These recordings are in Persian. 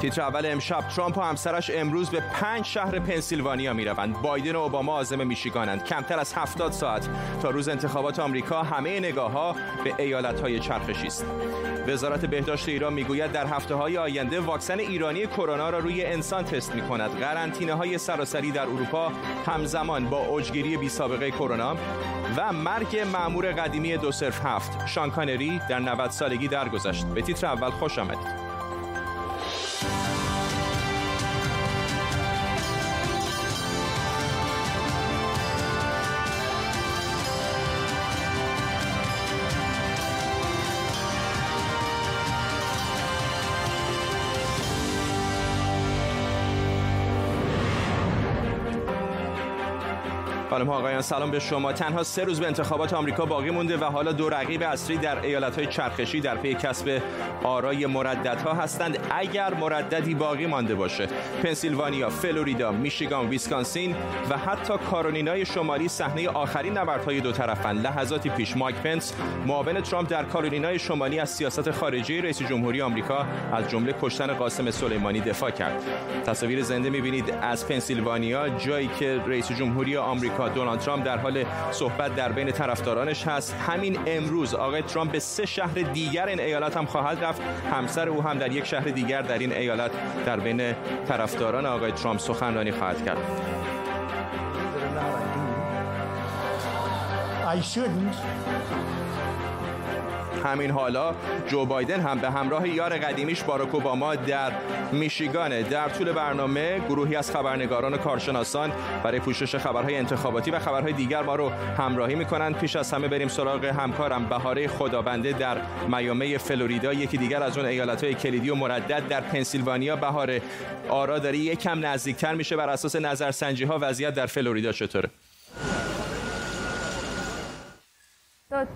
تیتر اول امشب ترامپ و همسرش امروز به پنج شهر پنسیلوانیا می روند. بایدن و اوباما عازم میشیگانند. کمتر از 70 ساعت تا روز انتخابات آمریکا همه نگاه ها به ایالت های چرخشی است. وزارت بهداشت ایران می‌گوید در هفته های آینده واکسن ایرانی کرونا را روی انسان تست می کند. قرنطینه های سراسری در اروپا همزمان با اوجگیری بی سابقه کرونا و مرگ معمور قدیمی دو صرف هفت شانکانری در 90 سالگی درگذشت. به تیتر اول خوش آمدید. خانم ها آقایان سلام به شما. تنها سه روز به انتخابات آمریکا باقی مونده و حالا دو رقیب اصلی در ایالت های چرخشی در پی کسب آرای مرددها هستند. اگر مرددی باقی مانده باشه پنسیلوانیا فلوریدا میشیگان ویسکانسین و حتی کارولینای شمالی صحنه آخرین نبردهای دو طرفن. لحظاتی پیش مایک پنس معاون ترامپ در کارولینای شمالی از سیاست خارجی رئیس جمهوری آمریکا از جمله کشتن قاسم سلیمانی دفاع کرد. تصاویر زنده می‌بینید از پنسیلوانیا جایی که رئیس جمهوری آمریکا دونالد ترامپ در حال صحبت در بین طرفدارانش هست. همین امروز آقای ترامپ به سه شهر دیگر این ایالت هم خواهد رفت. همسر او هم در یک شهر دیگر در این ایالت در بین طرفداران آقای ترامپ سخنرانی خواهد کرد. I shouldn't. همین حالا جو بایدن هم به همراه یار قدیمیش باراک اوباما در میشیگانه. در طول برنامه گروهی از خبرنگاران و کارشناسان برای پوشش خبرهای انتخاباتی و خبرهای دیگر ما رو همراهی می‌کنند پیش از همه بریم سراغ همکارم بهاره خدابنده در میامه فلوریدا. یکی دیگر از اون ایالتهای کلیدی و مردد در پنسیلوانیا. بهاره آرا داره یکم نزدیکتر میشه بر اساس نظرسنجی ها وضعیت در فلوریدا چطوره؟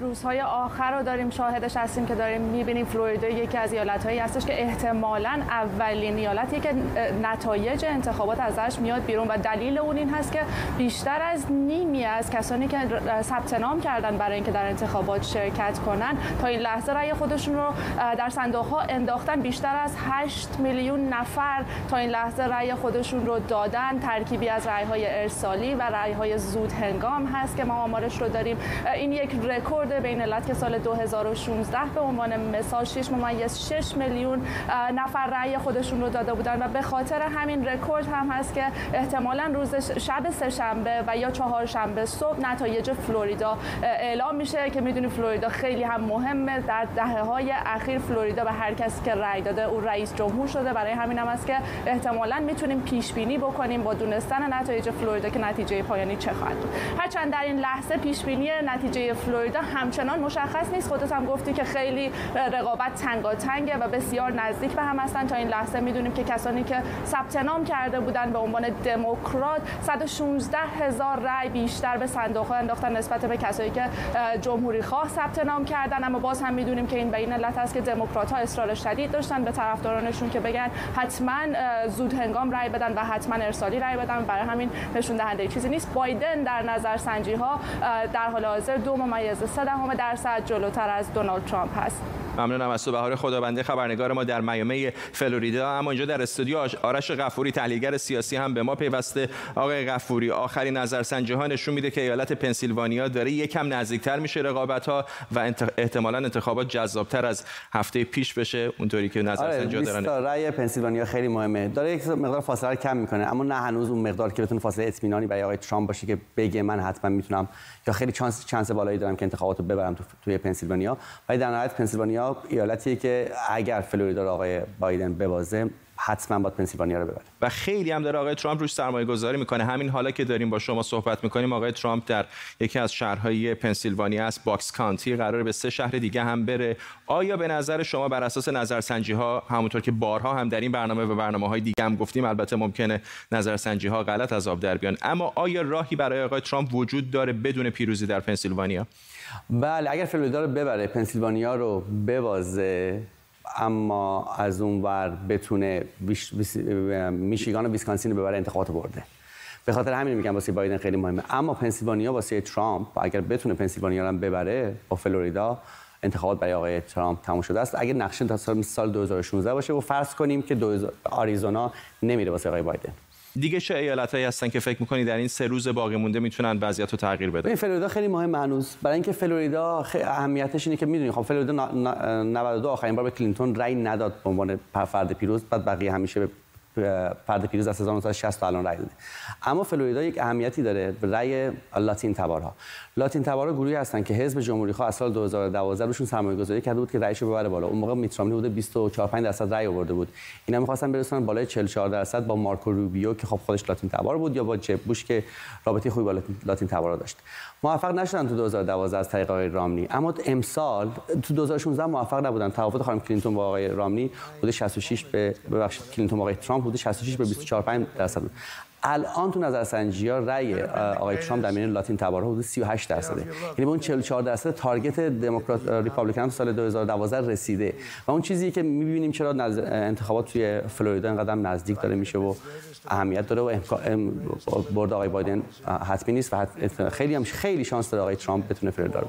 روزهای آخر رو داریم شاهدش هستیم که داریم می‌بینیم فلوریدا یکی از ایالتهایی هستش که احتمالا اولین ایالتی که نتایج انتخابات ازش میاد بیرون و دلیل اون این هست که بیشتر از نیمی از کسانی که ثبت نام کردن برای اینکه در انتخابات شرکت کنن تا این لحظه رأی خودشون رو در صندوق ها انداختن بیشتر از 8 میلیون نفر. تا این لحظه رأی خودشون رو دادن. ترکیبی از رأی های ارسالی و رأی های زود هنگام هست که ما آمارش رو داریم. این یک رکورد به این علت که سال 2016 به عنوان مثال 6 ممیز 6 میلیون نفر رأی خودشون رو داده بودن و به خاطر همین رکورد هم هست که احتمالا روز شب سهشنبه و یا چهارشنبه صبح نتایج فلوریدا اعلام میشه که می‌دونی فلوریدا خیلی هم مهمه. در دهه های اخیر فلوریدا به هر کسی که رأی داده او رئیس جمهور شده. برای همین هم است که احتمالا می‌تونیم پیش بینی بکنیم با دونستن نتایج فلوریدا که نتیجه پایانی چه خواهد هرچند در این لحظه پیش بینی نتیجه فلوریدا همچنان مشخص نیست. خودت هم گفتی که خیلی رقابت تنگاتنگه و بسیار نزدیک به هم هستن. تا این لحظه می‌دونیم که کسانی که ثبت نام کرده بودن به عنوان دموکرات 116 هزار رای بیشتر به صندوق انداختن نسبت به کسایی که جمهوری خواه ثبت نام کردن. اما باز هم می‌دونیم که این به این علت است که دموکرات ها اصرار شدید داشتن. به طرفدارانشون که بگن حتما زود هنگام رای بدن و حتما ارسالی رای بدن. برای همین نشون دهنده چیزی نیست. بایدن در نظر سنجی ها در حال حاضر دو ممیز درصد جلوتر از دونالد ترامپ هست. ممنونم از تو بهار خدابنده خبرنگار ما در میامی فلوریدا. اما اینجا در استودیو آرش غفوری تحلیلگر سیاسی هم به ما پیوسته. آقای غفوری آخرین نظرسنجی ها نشون میده که ایالت پنسیلوانیا داره یکم نزدیکتر میشه رقابت ها و احتمالا انتخابات جذابتر از هفته پیش بشه. اونطوری که نظرسنجی آره دارن. رأی پنسیلوانیا خیلی مهمه. داره یک مقدار فاصله کم می‌کنه اما نه هنوز اون مقدار که بتونه فاصله اطمینانی برای آقای ترامپ باشه که بگه من حتما می‌تونم یا خیلی چانس چانس بالایی دارم که انتخابات رو ببرم تو توی پنسیلوانیا. ولی در نهایت پنسیلوانیا ایالتیه که اگر فلوریدا رو آقای بایدن ببازه حتما باید پنسیلوانیا رو ببره. و خیلی هم داره آقای ترامپ روش سرمایه گذاری می‌کنه. همین حالا که داریم با شما صحبت می‌کنیم آقای ترامپ در یکی از شهرهای پنسیلوانیا است باکس کانتی قرار به سه شهر دیگه هم بره. آیا به نظر شما بر اساس نظرسنجی ها همونطور که بارها هم در این برنامه و برنامه های دیگه هم گفتیم البته ممکنه نظرسنجی ها غلط از آب در بیان اما آیا راهی برای آقای ترامپ وجود داره بدون پیروزی در پنسیلوانیا؟ بله اگر فلوریدا رو ببره پنسیلوانیا رو ببازه اما از اون ور بتونه میشیگان و ویسکانسین رو ببره انتخابات برده. به خاطر همین میگم واسه بایدن خیلی مهمه. اما پنسیلوانیا واسه ترامپ اگر بتونه پنسیلوانیا رو ببره با فلوریدا انتخابات برای آقای ترامپ تموم شده است. اگه نقشه تا سال 2016 باشه و فرض کنیم که آریزونا نمیره واسه آقای بایدن. دیگه چه ایالتایی هستن که فکر می‌کنی در این سه روز باقی مونده می‌تونن وضعیت رو تغییر بدن؟ این فلوریدا خیلی مهم هنوز. برای اینکه فلوریدا خیلی اهمیتش اینه که می‌دونید خب فلوریدا 92 آخرین بار به کلینتون رأی نداد به عنوان فرد پیروز بعد بقیه همیشه به فرد پیروز از 1960 تا الان رای داده. اما فلوریدا یک اهمیتی داره رای لاتین تبارها. لاتین تبارها گروهی هستن که حزب جمهوری خواه از سال 2012 روشون سرمایه گذاری کرده بود که رایشو ببره بالا. اون موقع میترامنی بوده 24 5 درصد رای آورده بود. اینا می‌خواستن برسونن بالای 44 درصد با مارکو روبیو که خب خودش لاتین تبار بود یا با جب بوش که رابطه خوبی با لاتین تبارها داشت. موفق نشدن تو 2012 از طریق آقای رامنی. اما امسال تو 2016 موفق نبودن. توافق خانم کلینتون با آقای رامنی بوده 66 به ببخشید کلینتون با آقای ترامپ بوده 66 به 24 5 درصد الان تو نظرسنجی ها رأی آقای ترامپ در میان لاتین تبارها حدود 38 درصده. یعنی به اون 44 درصد target دموکرات Republican سال 2012 رسیده. و اون چیزی که می‌بینیم چرا انتخابات توی فلوریدا اینقدر نزدیک داره میشه و اهمیت داره و برد آقای بایدن حتمی نیست و خیلی هم خیلی شانس داره آقای ترامپ بتونه فلوریدا رو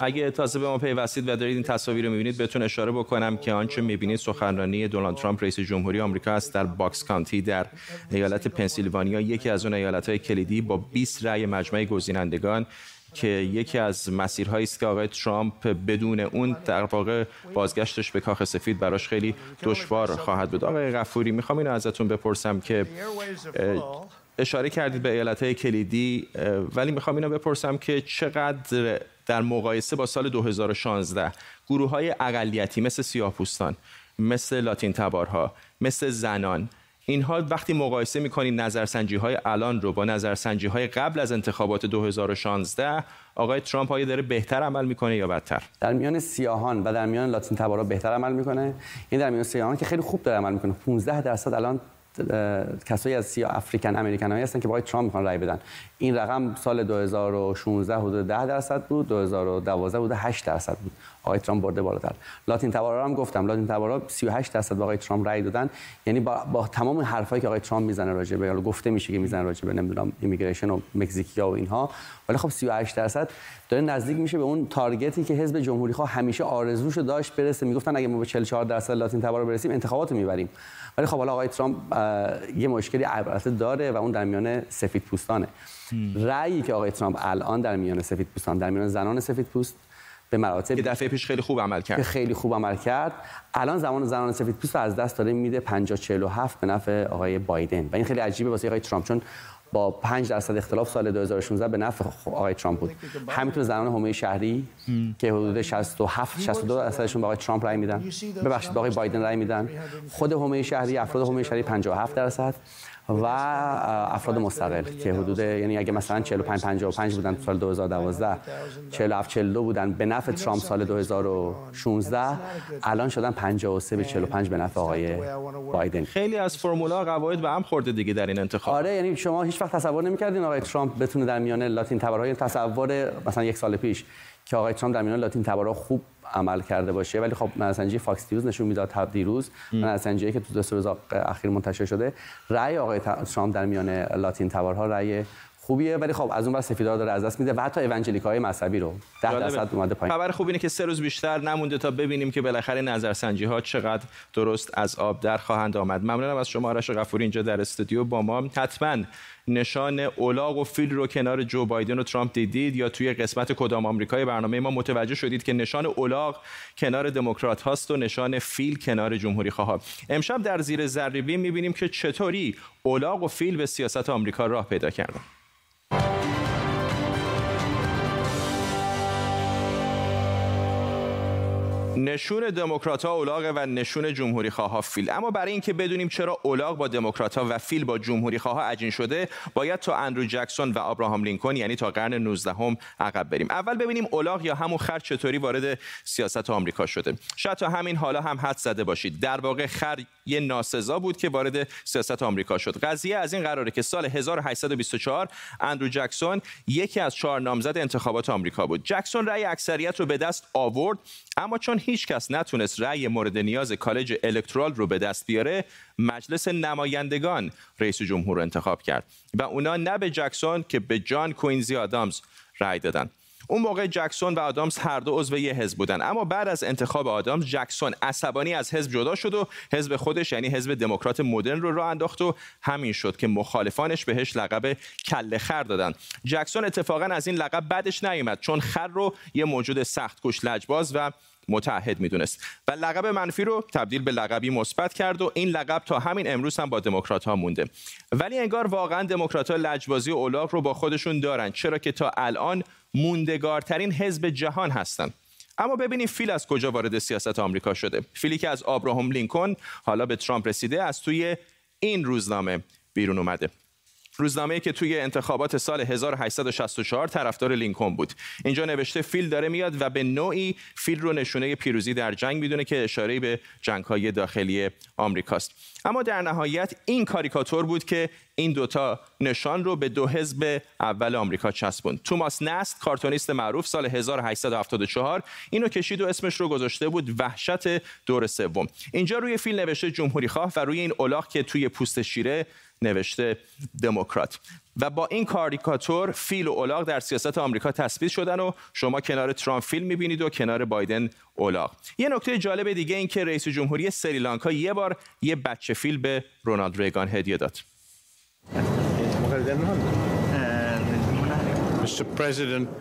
اگه تازه به ما پیوستید و دارید این تصاویر رو می‌بینید بهتون اشاره بکنم که آنچه می‌بینید سخنرانی دونالد ترامپ رئیس جمهوری آمریکا است در باکس کانتی در ایالت پنسیلوانیا. یکی از اون ایالت‌های کلیدی با 20 رأی مجمع گزینندگان که یکی از مسیرهایی است که آقای ترامپ بدون اون در واقع بازگشتش به کاخ سفید براش خیلی دشوار خواهد بود. آقای غفوری می‌خوام اینو ازتون بپرسم که اشاره کردید به ایالت‌های کلیدی ولی می‌خوام اینو بپرسم که چقدر در مقایسه با سال 2016 گروه های اقلیتی مثل سیاه‌پوستان مثل لاتین تبارها مثل زنان اینها وقتی مقایسه می‌کنید نظرسنجی های الان رو با نظرسنجی های قبل از انتخابات 2016 آقای ترامپ های داره بهتر عمل می‌کنه یا بدتر؟ در میان سیاهان و در میان لاتین تبارها بهتر عمل می‌کنه. این در میان سیاهان که خیلی خوب داره عمل می‌کنه. 15 درصد الان کسایی از سیاه African American هایی هستن که با ترامپ می‌خوان رای بدن. این رقم سال 2016 حدود 10 درصد بود 2012 حدود 8 درصد بود. آقای ترامپ برده بالاتر. لاتین تبارا هم گفتم. لاتین تبارا 38 درصد آقای ترامپ رای دادن. یعنی با, با تمام حرفایی که آقای ترامپ می‌زنه راجع به گفته میشه که می‌زنه راجع به نمی‌دونم immigration و مکزیکیا و اینها. ولی خب 38 درصد داره نزدیک میشه به اون تارگتی که حزب جمهوری خواه همیشه آرزوشو داشت برسه. می‌گفتن اگه ما به 44 درصد لاتین تبارا برسیم انتخابات می‌بریم. ولی خب حالا آقای ترامپ یه مشکلی البته داره و اون در میان سفید پوستانه. رأیی که آقای ترامپ الان در میان سفید پوستان در میان زنان سفید پوست به مراتب که دفعه پیش خیلی خوب عمل کرد. خیلی خوب عمل کرد. الان زمان زنان سفید پوست از دست داره میده 50 47 به نفع آقای بایدن. و این خیلی عجیبه واسه آقای ترامپ چون با 5 درصد اختلاف سال 2016 به نفع آقای ترامپ بود. همینطور زنان حومه شهری که حدود 67 62 درصدشون به آقای ترامپ رای میدن. ببخشید به آقای بایدن رای میدن. خود حومه شهری افراد حومه شهری 57 درصد. و افراد مستقل که حدود یعنی اگه مثلا 45 55 بودن سال 2012 47 42 بودن به نفع ترامپ سال 2016 الان شدن 53 به 45 به نفع آقای بایدن. خیلی از فرمولا قواعد به هم خورده دیگه در این انتخاب. آره یعنی شما هیچ وقت تصور نمی‌کردین آقای ترامپ بتونه در میان لاتین تبارها تصور مثلا یک سال پیش که آقای ترامپ در میان لاتین تبارها خوب عمل کرده باشه. ولی خب نظرسنجی فاکس نیوز نشون می‌داد دیروز. نظرسنجی که تو دو روز اخیر منتشر شده رأی آقای ترامپ در میان لاتین تبارها رأی خوبیه ولی خب از اون ور سفیدا داره از دست میده و حتی های مذهبی رو 10 درصد اومده پایین. خبر خوب اینه که سه روز بیشتر نمونده تا ببینیم که بالاخره نظرسنجی ها چقدر درست از آب در خواهند آمد. ممنونم از شما آرش غفوری اینجا در استودیو با ما. حتما نشان اولاغ و فیل رو کنار جو بایدن و ترامپ دیدید یا توی قسمت کدام آمریکای برنامه ما متوجه شدید که نشان اولاغ کنار دموکرات هاست و نشان فیل کنار جمهوری خواه امشب در زیر ذره می‌بینیم که چطوری اولاغ و فیل به سیاست آمریکا راه پیدا کردن. نشون دموکرات ها اولاغ و نشون جمهوری خواه فیل. اما برای اینکه بدونیم چرا اولاغ با دموکرات ها و فیل با جمهوری خواه عجین شده باید تا اندرو جکسون و ابراهام لینکن یعنی تا قرن 19 هم عقب بریم. اول ببینیم اولاغ یا همون خر چطوری وارد سیاست آمریکا شده. شاید تا همین حالا هم حد زده باشید. در واقع خر یه ناسزا بود که وارد سیاست آمریکا شد. قضیه از این قراره که سال 1824 اندرو جکسون یکی از چهار نامزد انتخابات آمریکا بود. جکسون رأی اکثریت رو به دست آورد اما چون هیچ کس نتونست رأی مورد نیاز کالج الکترال رو به دست بیاره مجلس نمایندگان رئیس جمهور رو انتخاب کرد و اونا نه به جکسون که به جان کوینزی آدامز رأی دادن. اون موقع جکسون و آدامز هر دو عضو یه حزب بودن. اما بعد از انتخاب آدامز جکسون عصبانی از حزب جدا شد و حزب خودش یعنی حزب دموکرات مدرن رو راه انداخت و همین شد که مخالفانش بهش لقب کله خر دادن. جکسون اتفاقا از این لقب بعدش نیومد چون خر رو یه موجود سخت کش لجباز و متحد می‌دونست. و لقب منفی رو تبدیل به لقبی مثبت کرد و این لقب تا همین امروز هم با دموکرات ها مونده. ولی انگار واقعا دموکرات ها لجبازی و رو با خودشون دارن چرا که تا الان موندگارترین حزب جهان هستند اما ببینیم فیل از کجا وارد سیاست آمریکا شده. فیلی که از آبراهام لینکن حالا به ترامپ رسیده از توی این روزنامه بیرون اومده. روزنامه که توی انتخابات سال 1864 طرفدار لینکن بود. اینجا نوشته فیل داره میاد و به نوعی فیل رو نشونه پیروزی در جنگ می‌دونه که اشاره به جنگ‌های داخلی آمریکاست. اما در نهایت این کاریکاتور بود که این دوتا نشان رو به دو حزب اول آمریکا چسبوند. توماس نست کارتونیست معروف سال 1874 اینو کشید و اسمش رو گذاشته بود وحشت دور سوم. اینجا روی فیل نوشته جمهوری خواه و روی این الاغ که توی پوست شیره نوشته دموکرات. و با این کاریکاتور فیل و اولاغ در سیاست آمریکا تثبیت شدن و شما کنار ترامپ فیل می‌بینید و کنار بایدن اولاغ. یه نکته جالب دیگه این که رئیس جمهوری سریلانکا یه بار یه بچه فیل به رونالد ریگان هدیه داد.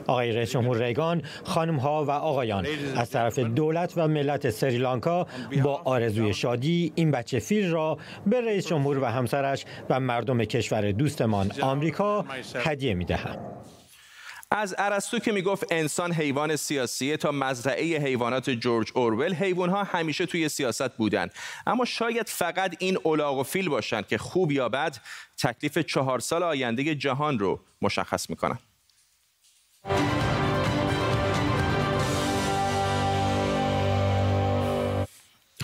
آقای رئیس جمهور ریگان خانم ها و آقایان. از طرف دولت و ملت سریلانکا با آرزوی شادی این بچه فیل را به رئیس جمهور و همسرش و مردم کشور دوستمان آمریکا هدیه می دهم. از ارسطو که می‌گفت انسان حیوان سیاسیه تا مزرعه حیوانات جورج اورول حیوانها همیشه توی سیاست بودن. اما شاید فقط این اولاغ و فیل باشن که خوب یا بد تکلیف چهار سال آینده جهان رو مشخص می‌کنن.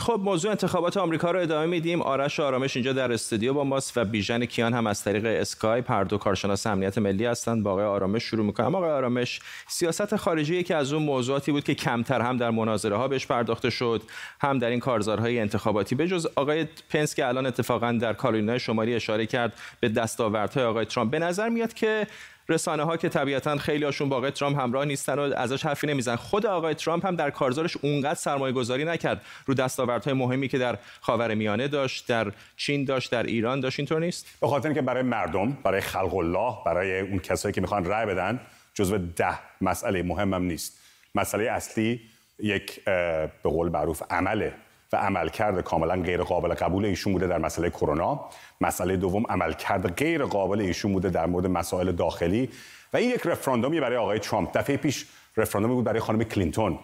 خب موضوع انتخابات آمریکا رو ادامه میدیم. آرش آرامش اینجا در استودیو با ماست و بیژن کیان هم از طریق اسکایپ. هر دو کارشناس امنیت ملی هستند. با آقای آرامش شروع می‌کنم. آقای آرامش سیاست خارجی که از اون موضوعاتی بود که کمتر هم در مناظره ها بهش پرداخته شد هم در این کارزارهای انتخاباتی. بجز آقای پنس که الان اتفاقا در کارولینای شمالی اشاره کرد به دستاوردهای آقای ترامپ. به نظر میاد که رسانه ها که طبیعتا خیلی هاشون با آقای ترامپ همراه نیستن و ازش حرفی نمیزن خود آقای ترامپ هم در کارزارش اونقدر سرمایه گذاری نکرد. رو دستاوردهای مهمی که در خاور میانه داشت در چین داشت در ایران داشت اینطور نیست؟ به خاطر اینکه برای مردم برای خلق الله برای اون کسایی که می‌خوان رأی بدن جزو ده مسئله مهمم نیست. مسئله اصلی یک به قول معروف عمله. و عملکرد کاملا غیر قابل قبول ایشون بوده در مسئله کرونا. مسئله دوم عملکرد غیر قابل ایشون بوده در مورد مسائل داخلی. و این یک رفراندومی برای آقای ترامپ. دفعه پیش رفراندومی بود برای خانم کلینتون.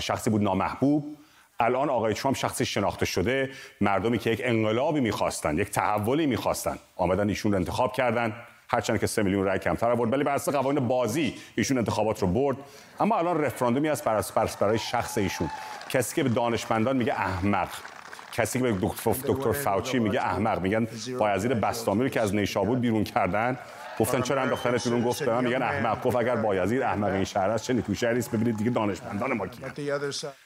شخصی بود نامحبوب. الان آقای ترامپ شخصی شناخته شده. مردمی که یک انقلابی می‌خواستن یک تحولی می‌خواستن آمدن ایشون رو انتخاب کردن. هرچند که سه میلیون رای کمتر آورد ولی بر اساس قوانین بازی ایشون انتخابات رو برد. اما الان رفراندومی است برای شخص ایشون. کسی که به دانشمندان میگه احمق کسی که به دکتر فاوچی میگه احمق. میگن بایزید بستامی رو که از نیشابور بیرون کردن. گفتن چرا انداختن بیرون؟ گفت به من میگن احمق. گفت اگر بایزید احمق این شهر است چه نیکو شهری است ببینید دیگه دانشمندان ما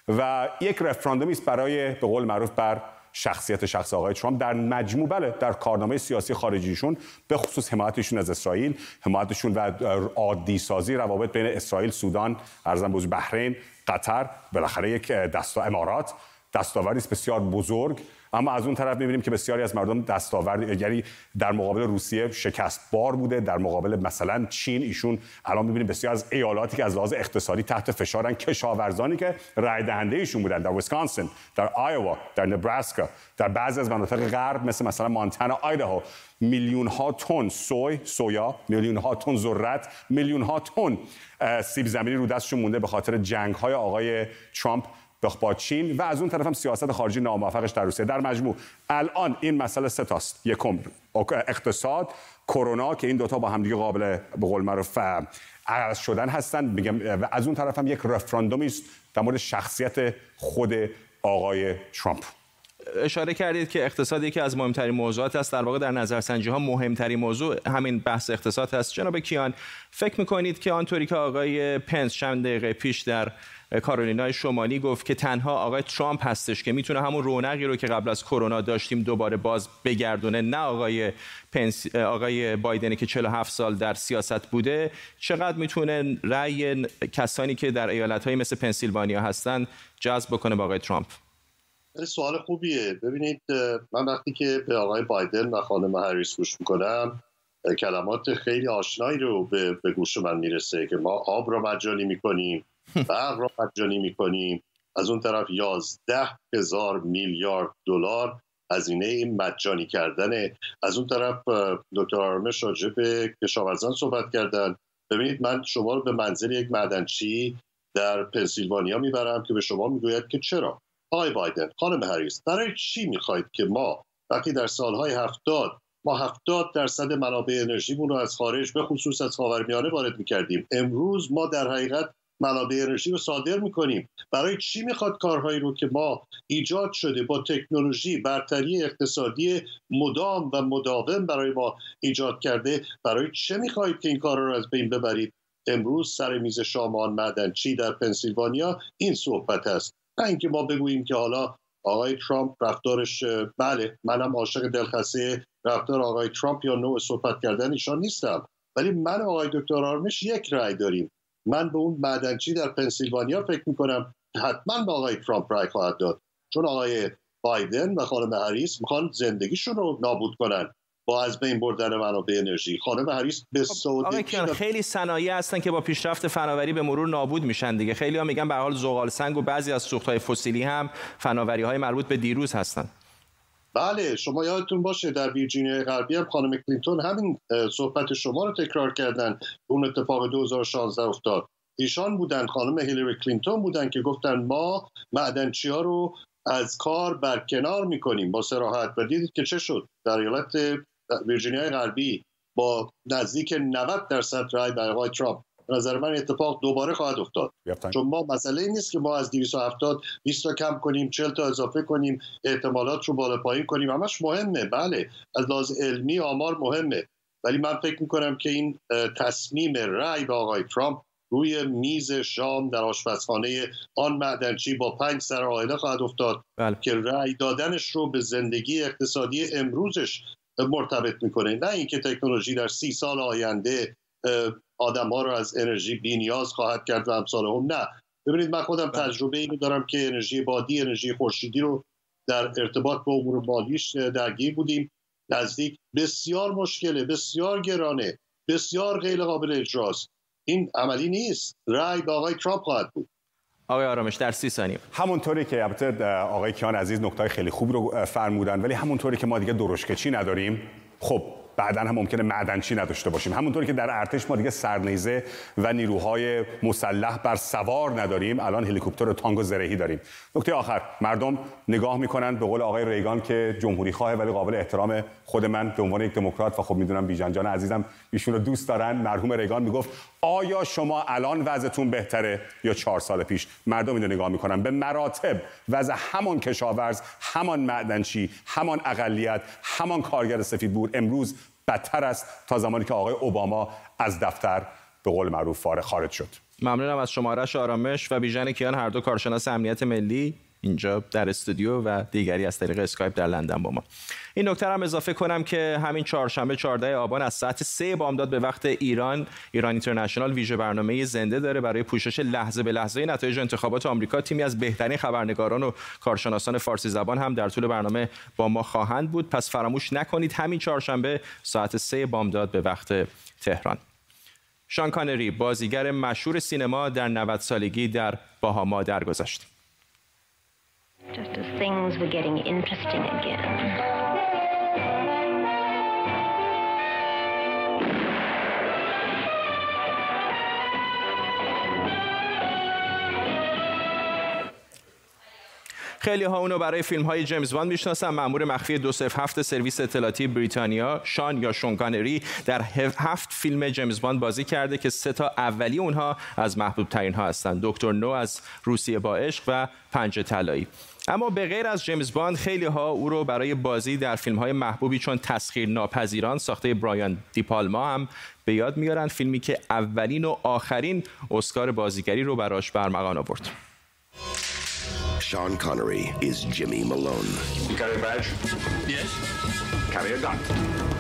و یک رفراندومی است برای به قول معروف بر شخصیت شخص آقای ترامپ در مجموع بله در کارنامه سیاسی خارجیشون به خصوص حمایتشون از اسرائیل حمایتشون و عادی سازی روابط بین اسرائیل سودان ارزم بزرگ بحرین قطر بالاخره یک دست امارات دستاوردی است بسیار بزرگ. اما از اون طرف می‌بینیم که بسیاری از مردم دستاورد یعنی در مقابل روسیه شکست بار بوده در مقابل مثلا چین ایشون الان می‌بینیم بسیار از ایالاتی که از لحاظ اقتصادی تحت فشارن کشاورزانی که رای دهنده ایشون بودن در ویسکانسن در آیوا در نبراسکا در بعضی از مناطق غرب مثل مثلا مانتانا آیداهو میلیون ها تن سوی سویا میلیون ها تن ذرت میلیون ها تن سیب زمینی رو دستشون مونده به خاطر جنگ های آقای ترامپ. با چین و از اون طرف هم سیاست خارجی ناموفقش در روسیه. در مجموع الان این مسئله سه تاست. یکم اقتصاد کرونا که این دوتا با همدیگه قابل به قول معروف عرض شدن هستن. میگم و از اون طرف هم یک رفراندومی است در مورد شخصیت خود آقای ترامپ. اشاره کردید که اقتصاد یکی از مهمترین موضوعات است. در واقع در نظرسنجی ها مهمترین موضوع همین بحث اقتصاد هست. جناب کیان فکر می‌کنید که آنطوری که آقای پنس چند دقیقه پیش در کارولینای شمالی گفت که تنها آقای ترامپ هستش که می‌تونه همون رونقی رو که قبل از کرونا داشتیم دوباره باز بگردونه. نه آقای پنس... آقای بایدنی که 47 سال در سیاست بوده چقدر می‌تونه رأی کسانی که در ایالت‌های مثل پنسیلوانیا هستن جذب بکنه با آقای ترامپ؟ سوال خوبیه. ببینید من وقتی که به آقای بایدن و خانم هریس گوش می‌کنم کلمات خیلی آشنایی رو به, به گوش من می‌رسه که ما آب رو مجانی می‌کنیم برق رو مجانی می‌کنیم. از اون طرف یازده هزار میلیارد دلار هزینه مجانی کردنه از اون طرف دکتر آرمش راجع به کشاورزان صحبت کردن. ببینید من شما رو به منزل یک معدنچی در پنسیلوانیا می‌برم که به شما می‌گوید که چرا؟ آقای بایدن خانم هریس برای چی می‌خواید که ما وقتی در سالهای هفتاد ما هفتاد درصد منابع انرژیمون رو از خارج به خصوص از خاورمیانه وارد می‌کردیم امروز ما در حقیقت منابع انرژی رو صادر می‌کنیم. برای چی می‌خواد کارهایی رو که ما ایجاد شده با تکنولوژی برتری اقتصادی مدام و مداوم برای ما ایجاد کرده برای چه می‌خواهید که این کار رو از بین ببرید؟ امروز سر میز شامان معدنچی در پنسیلوانیا این صحبت است. نه اینکه ما بگوییم که حالا آقای ترامپ رفتارش بله منم عاشق دلخسته رفتار آقای ترامپ یا نوع صحبت کردن ایشان نیستم. ولی من آقای دکتر آرمش یک رأی داریم. من به اون معدنچی در پنسیلوانیا فکر می‌کنم حتما به آقای ترامپ رأی خواهد داد. چون آقای بایدن و خانم هریس می‌خوان زندگیشون رو نابود کنن با از بین بردن منابع انرژی. خانم هریس به خب، سعودی خیلی صنایع هستن که با پیشرفت فناوری به مرور نابود میشن دیگه. خیلی ها میگن به حال زغال سنگ و بعضی از سوختهای فسیلی هم فناوری های مربوط به دیروز هستن. بله شما یادتون باشه در ویرجینیا غربی هم خانم کلینتون همین صحبت شما رو تکرار کردن اون اتفاق 2016 افتاد. ایشان بودن خانم هیلری کلینتون بودن که گفتن ما معدنچی ها رو از کار برکنار می‌کنیم با سراحت و دیدید که چه شد. در ایالت ویرجینیا غربی با نزدیک 90 درصد رای برای آقای ترامپ نظر من اتفاق دوباره خواهد افتاد. چون ما مسئله نیست که ما از 270 20 تا کم کنیم 40 تا اضافه کنیم احتمالات رو بالا پایین کنیم. همش مهمه. بله از لحاظ علمی آمار مهمه. ولی من فکر می‌کنم که این تصمیم رأی به آقای ترامپ روی میز شام در آشپزخانه آن معدنچی با پنج سر آینه خواهد افتاد بله. که رأی دادنش رو به زندگی اقتصادی امروزش مرتبط می‌کنه. نه اینکه تکنولوژی در سی سال آینده آدم ها رو از انرژی بی نیاز خواهد کرد و امثال هم نه. ببینید من خودم بله. تجربه اینو دارم که انرژی بادی انرژی خورشیدی رو در ارتباط با امور مالیش درگیر بودیم. نزدیک بسیار مشکله بسیار گرانه بسیار غیر قابل اجراست. این عملی نیست. رای به آقای ترامپ خواهد بود. آقای آرامش در سی ثانیه. همونطوری که البته آقای کیان عزیز نکته خیلی خوب رو فرمودن ولی همونطوری که ما دیگه درشکچی نداریم خب بعدا هم ممکنه معدنچی نداشته باشیم. همونطوری که در ارتش ما دیگه سرنیزه و نیروهای مسلح بر سوار نداریم الان هلیکوپتر و تانگ و زرهی داریم. نکته آخر مردم نگاه می‌کنن به قول آقای ریگان که جمهوری خواه ولی قابل احترام خود من به عنوان یک دموکرات و خب می‌دونم بیژن جان عزیزم ایشون دوست دارن. مرحوم ریگان می‌گفت آیا شما الان وضعتون بهتره یا چهار سال پیش؟ مردم اینو نگاه می‌کنن. به مراتب وضع همان کشاورز همان معدنچی همان اقلیت همان کارگر سفید امروز بدتر است تا زمانی که آقای اوباما از دفتر به قول معروف فارغ خارج شد. ممنونم از شما آرش آرامش و بیژن کیان هر دو کارشناس امنیت ملی. اینجا در استودیو و دیگری از طریق اسکایپ در لندن با ما. این نکته هم اضافه کنم که همین چهارشنبه 14 آبان از ساعت 3 بامداد به وقت ایران ایران اینترنشنال ویژه برنامه زنده داره برای پوشش لحظه به لحظه نتایج انتخابات آمریکا. تیمی از بهترین خبرنگاران و کارشناسان فارسی زبان هم در طول برنامه با ما خواهند بود. پس فراموش نکنید همین چهارشنبه ساعت 3 بامداد به وقت تهران. شان کانری بازیگر مشهور سینما در 90 سالگی در باهاما درگذشت. Just as things were getting interesting again. خیلی ها اونو برای فیلم های جیمز باند می‌شناسن. مأمور مخفی 207 سرویس اطلاعاتی بریتانیا شان یا شون کانری در هفت فیلم جیمز باند بازی کرده که سه تا اولی اونها از محبوب ترین ها هستند دکتر نو از روسیه با عشق و پنج طلایی اما به غیر از جیمز باند خیلی ها او رو برای بازی در فیلم های محبوبی چون تسخیر ناپذیران ساخته برایان دیپالما هم به یاد میارن فیلمی که اولین و آخرین اسکار بازیگری رو براش برمغان آورد Sean Connery is Jimmy Malone. You carry a badge? Yes. Carry a gun.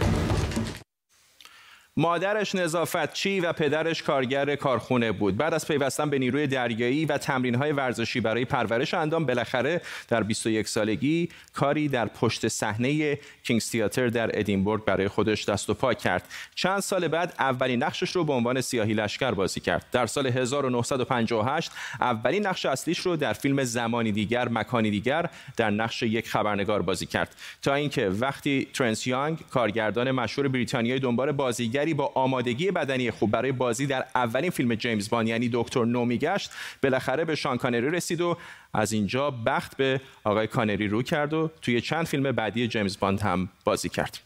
مادرش نظافتچی و پدرش کارگر کارخونه بود. بعد از پیوستن به نیروی دریایی و تمرین‌های ورزشی برای پرورش اندام بالاخره در 21 سالگی کاری در پشت صحنه کینگز تیاتر در ادینبورگ برای خودش دست و پا کرد. چند سال بعد اولین نقشش رو به عنوان سیاهی لشکر بازی کرد. در سال 1958 اولین نقش اصلیش رو در فیلم زمانی دیگر مکانی دیگر در نقش یک خبرنگار بازی کرد. تا اینکه وقتی ترنس یانگ کارگردان مشهور بریتانیایی دنبال بازیگر با آمادگی بدنی خوب برای بازی در اولین فیلم جیمز باند یعنی دکتر نو میگشت بالاخره به شان کانری رسید و از اینجا بخت به آقای کانری رو کرد و توی چند فیلم بعدی جیمز باند هم بازی کرد.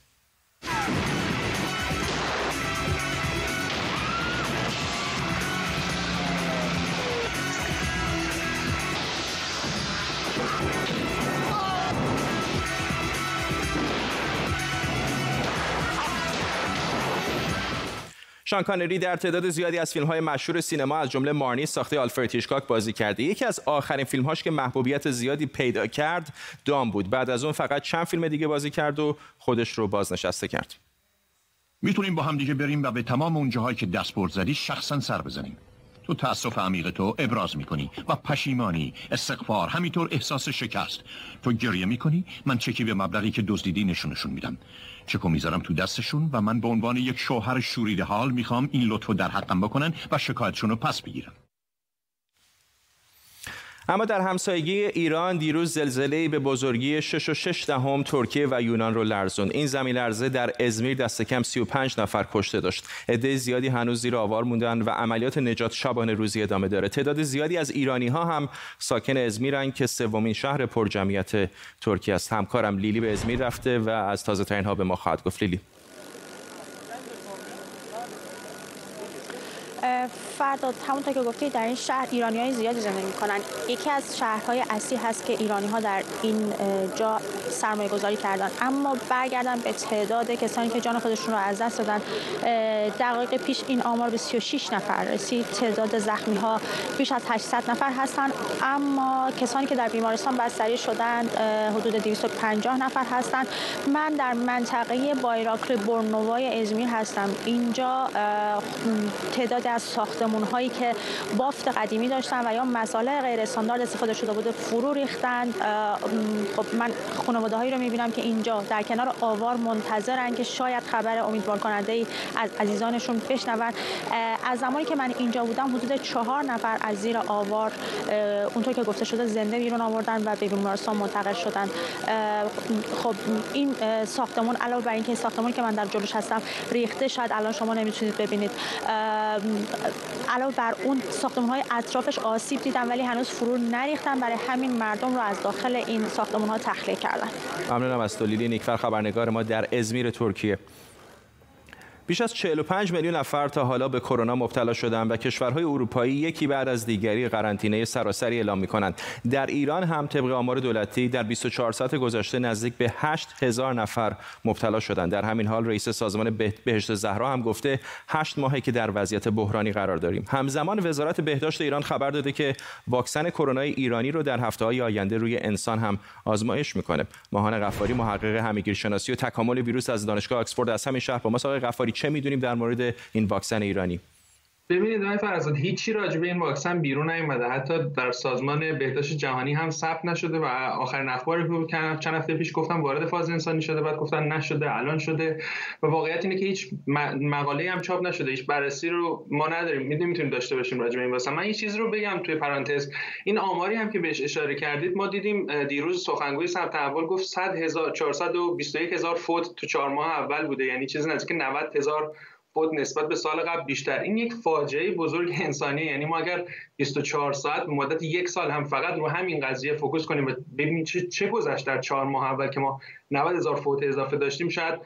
شان کانری در تعداد زیادی از فیلم‌های مشهور سینما از جمله مارنی ساخته آلفرد هیچکاک بازی کرده. یکی از آخرین فیلم‌هاش که محبوبیت زیادی پیدا کرد دام بود. بعد از اون فقط چند فیلم دیگه بازی کرد و خودش رو بازنشسته کرد. می‌تونیم با هم دیگه بریم و به تمام اون جاهایی که دست برد زدی شخصا سر بزنیم. تو تأسف عمیق تو ابراز می‌کنی و پشیمانی استغفار همینطور احساس شکست. تو گریه می‌کنی من چکی به مبلغی که دزدیدی نشونشون میدم. چکو می‌ذارم تو دستشون و من به عنوان یک شوهر شوریده حال می‌خوام این لطفو در حقم بکنن و شکایتشون رو پس بگیرم. اما در همسایگی ایران دیروز زلزله به بزرگی 6 و 6 دهم ترکیه و یونان رو لرزوند. این زمین لرزه در ازمیر دست کم 35 نفر کشته داشت. عده زیادی هنوز زیر آوار موندن و عملیات نجات شبانه روزی ادامه داره. تعداد زیادی از ایرانی ها هم ساکن ازمیرن که سومین شهر پرجمعیت ترکیه است. همکارم لیلی به ازمیر رفته و از تازه ترین ها به ما خواهد گفت. لیلی. فردا همونطور که گفتی در این شهر ایرانی های زیادی زندگی می‌کنن. یکی از شهرهای اصلی هست که ایرانی ها در این جا سرمایه گذاری کردن. اما برگردن به تعداد کسانی که جان خودشون رو از دست دادن. دقایق پیش این آمار به 36 نفر رسید. تعداد زخمی ها بیش از 800 نفر هستن. اما کسانی که در بیمارستان بستری شدن حدود 250 نفر هستند من در منطقه بایراکر برنوای ازمیر هستم. اینجا تعداد از ساختمون هایی که بافت قدیمی داشتن و یا مساله غیر استاندارد استفاده شده بوده فرو ریختند خب من خانواده هایی رو می‌بینم که اینجا در کنار آوار منتظرن که شاید خبر امیدوار کننده ای از عزیزانشون بشنون. از زمانی که من اینجا بودم حدود چهار نفر از زیر آوار اونطور که گفته شده زنده بیرون آوردن و به بیمارستان منتقل شدن. خب این ساختمون علاوه بر اینکه ساختمانی که من در جلوش هستم ریخته شاید الان شما نمی‌تونید ببینید. علاوه بر اون ساختمان های اطرافش آسیب دیدن ولی هنوز فرو نریختن برای همین مردم رو از داخل این ساختمان ها تخلیه کردن. ممنونم از تولیلی نیکفر خبرنگار ما در ازمیر ترکیه. بیش از 45 میلیون نفر تا حالا به کرونا مبتلا شدند و کشورهای اروپایی یکی بعد از دیگری قرنطینه سراسری اعلام می‌کنند. در ایران هم طبق آمار دولتی در 24 ساعت گذشته نزدیک به 8000 نفر مبتلا شدند. در همین حال رئیس سازمان بهشت زهرا هم گفته 8 ماهه که در وضعیت بحرانی قرار داریم. همزمان وزارت بهداشت ایران خبر داده که واکسن کرونا ایرانی رو در هفته‌های آینده روی انسان هم آزمایش می‌کنه. ماهان غفاری محقق همگیرشناسی و تکامل ویروس از دانشگاه آکسفورد از همین شهر با ما غفاری چه می‌دونیم در مورد این واکسن ایرانی؟ ببینید آقای فرزاد هیچی راجع به این واکسن بیرون نیومده. حتی در سازمان بهداشت جهانی هم ثبت نشده و آخرین اخباری که چند هفته پیش گفتم وارد فاز انسانی شده بعد گفتن نشده الان شده. و واقعیت اینه که هیچ مقاله هم چاپ نشده هیچ بررسی رو ما نداریم. می‌تونیم داشته باشیم راجع به این واکسن. من این چیز رو بگم توی پرانتز. این آماری هم که بهش اشاره کردید ما دیدیم دیروز سخنگوی سمت اول گفت 100 هزار 421 هزار فوت تو چهار ماه اول بوده. یعنی چیزی نزدیک 90 هزار فوت نسبت به سال قبل بیشتر. این یک فاجعه بزرگ انسانی یعنی ما اگر 24 ساعت مدت یک سال هم فقط رو همین قضیه focus کنیم و ببینیم چه, چه گذشت در چهار ماه اول که ما 90 هزار فوت اضافه داشتیم شاید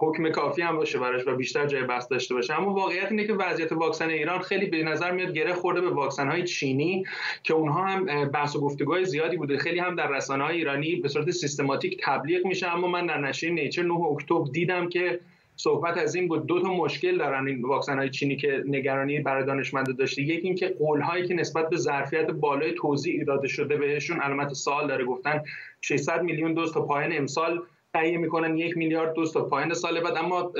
حکم کافی هم باشه براش و بیشتر جای بحث داشته باشه. اما واقعیت اینه که وضعیت واکسن ایران خیلی به نظر میاد گره خورده به واکسن های چینی که اونها هم بحث و گفتگوهای زیادی بوده. خیلی هم در رسانه های ایرانی به صورت سیستماتیک تبلیغ میشه. اما من در نشریه نیچر 9 اکتبر دیدم که صحبت از این بود دو تا مشکل دارن این واکسن های چینی که نگرانی برای دانشمندا داشته. یکی اینکه قول هایی که نسبت به ظرفیت بالای توزیع داده شده بهشون علامت سوال داره. گفتن 600 میلیون دوز تا پایان امسال تهیه می‌کنن یک میلیارد دوز تا پایان سال بعد. اما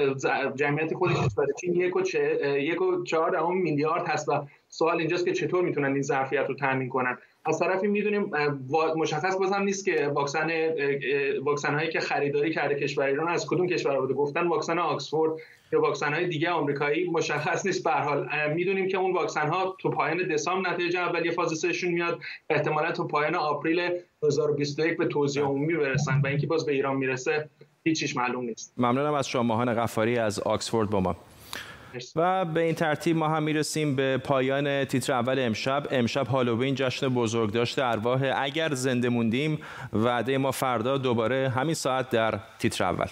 جمعیت خودش برای چین یک و, یک و چهار میلیارد هست و سوال اینجاست که چطور می‌تونن این ظرفیت رو تامین کنن. از طرفی می‌دونیم مشخص بازم نیست که واکسن واکسن هایی که خریداری کرده کشور ایران از کدوم کشور بوده گفتن واکسن آکسفورد یا واکسن های دیگه آمریکایی مشخص نیست به حال. می‌دونیم که اون واکسن ها تو پایان دسامبر نتیجه اولیه فاز سهشون میاد. احتمالا تو پایان آپریل 2021 به توزیع عمومی برسن و اینکه باز به ایران می‌رسه هیچیش معلوم نیست. ممنونم از شما ماهان غفاری از آکسفورد با ما. و به این ترتیب ما هم می‌رسیم به پایان تیتر اول امشب. امشب هالووین جشن بزرگ داشته ارواح. اگر زنده موندیم وعده ما فردا دوباره همین ساعت در تیتر اول.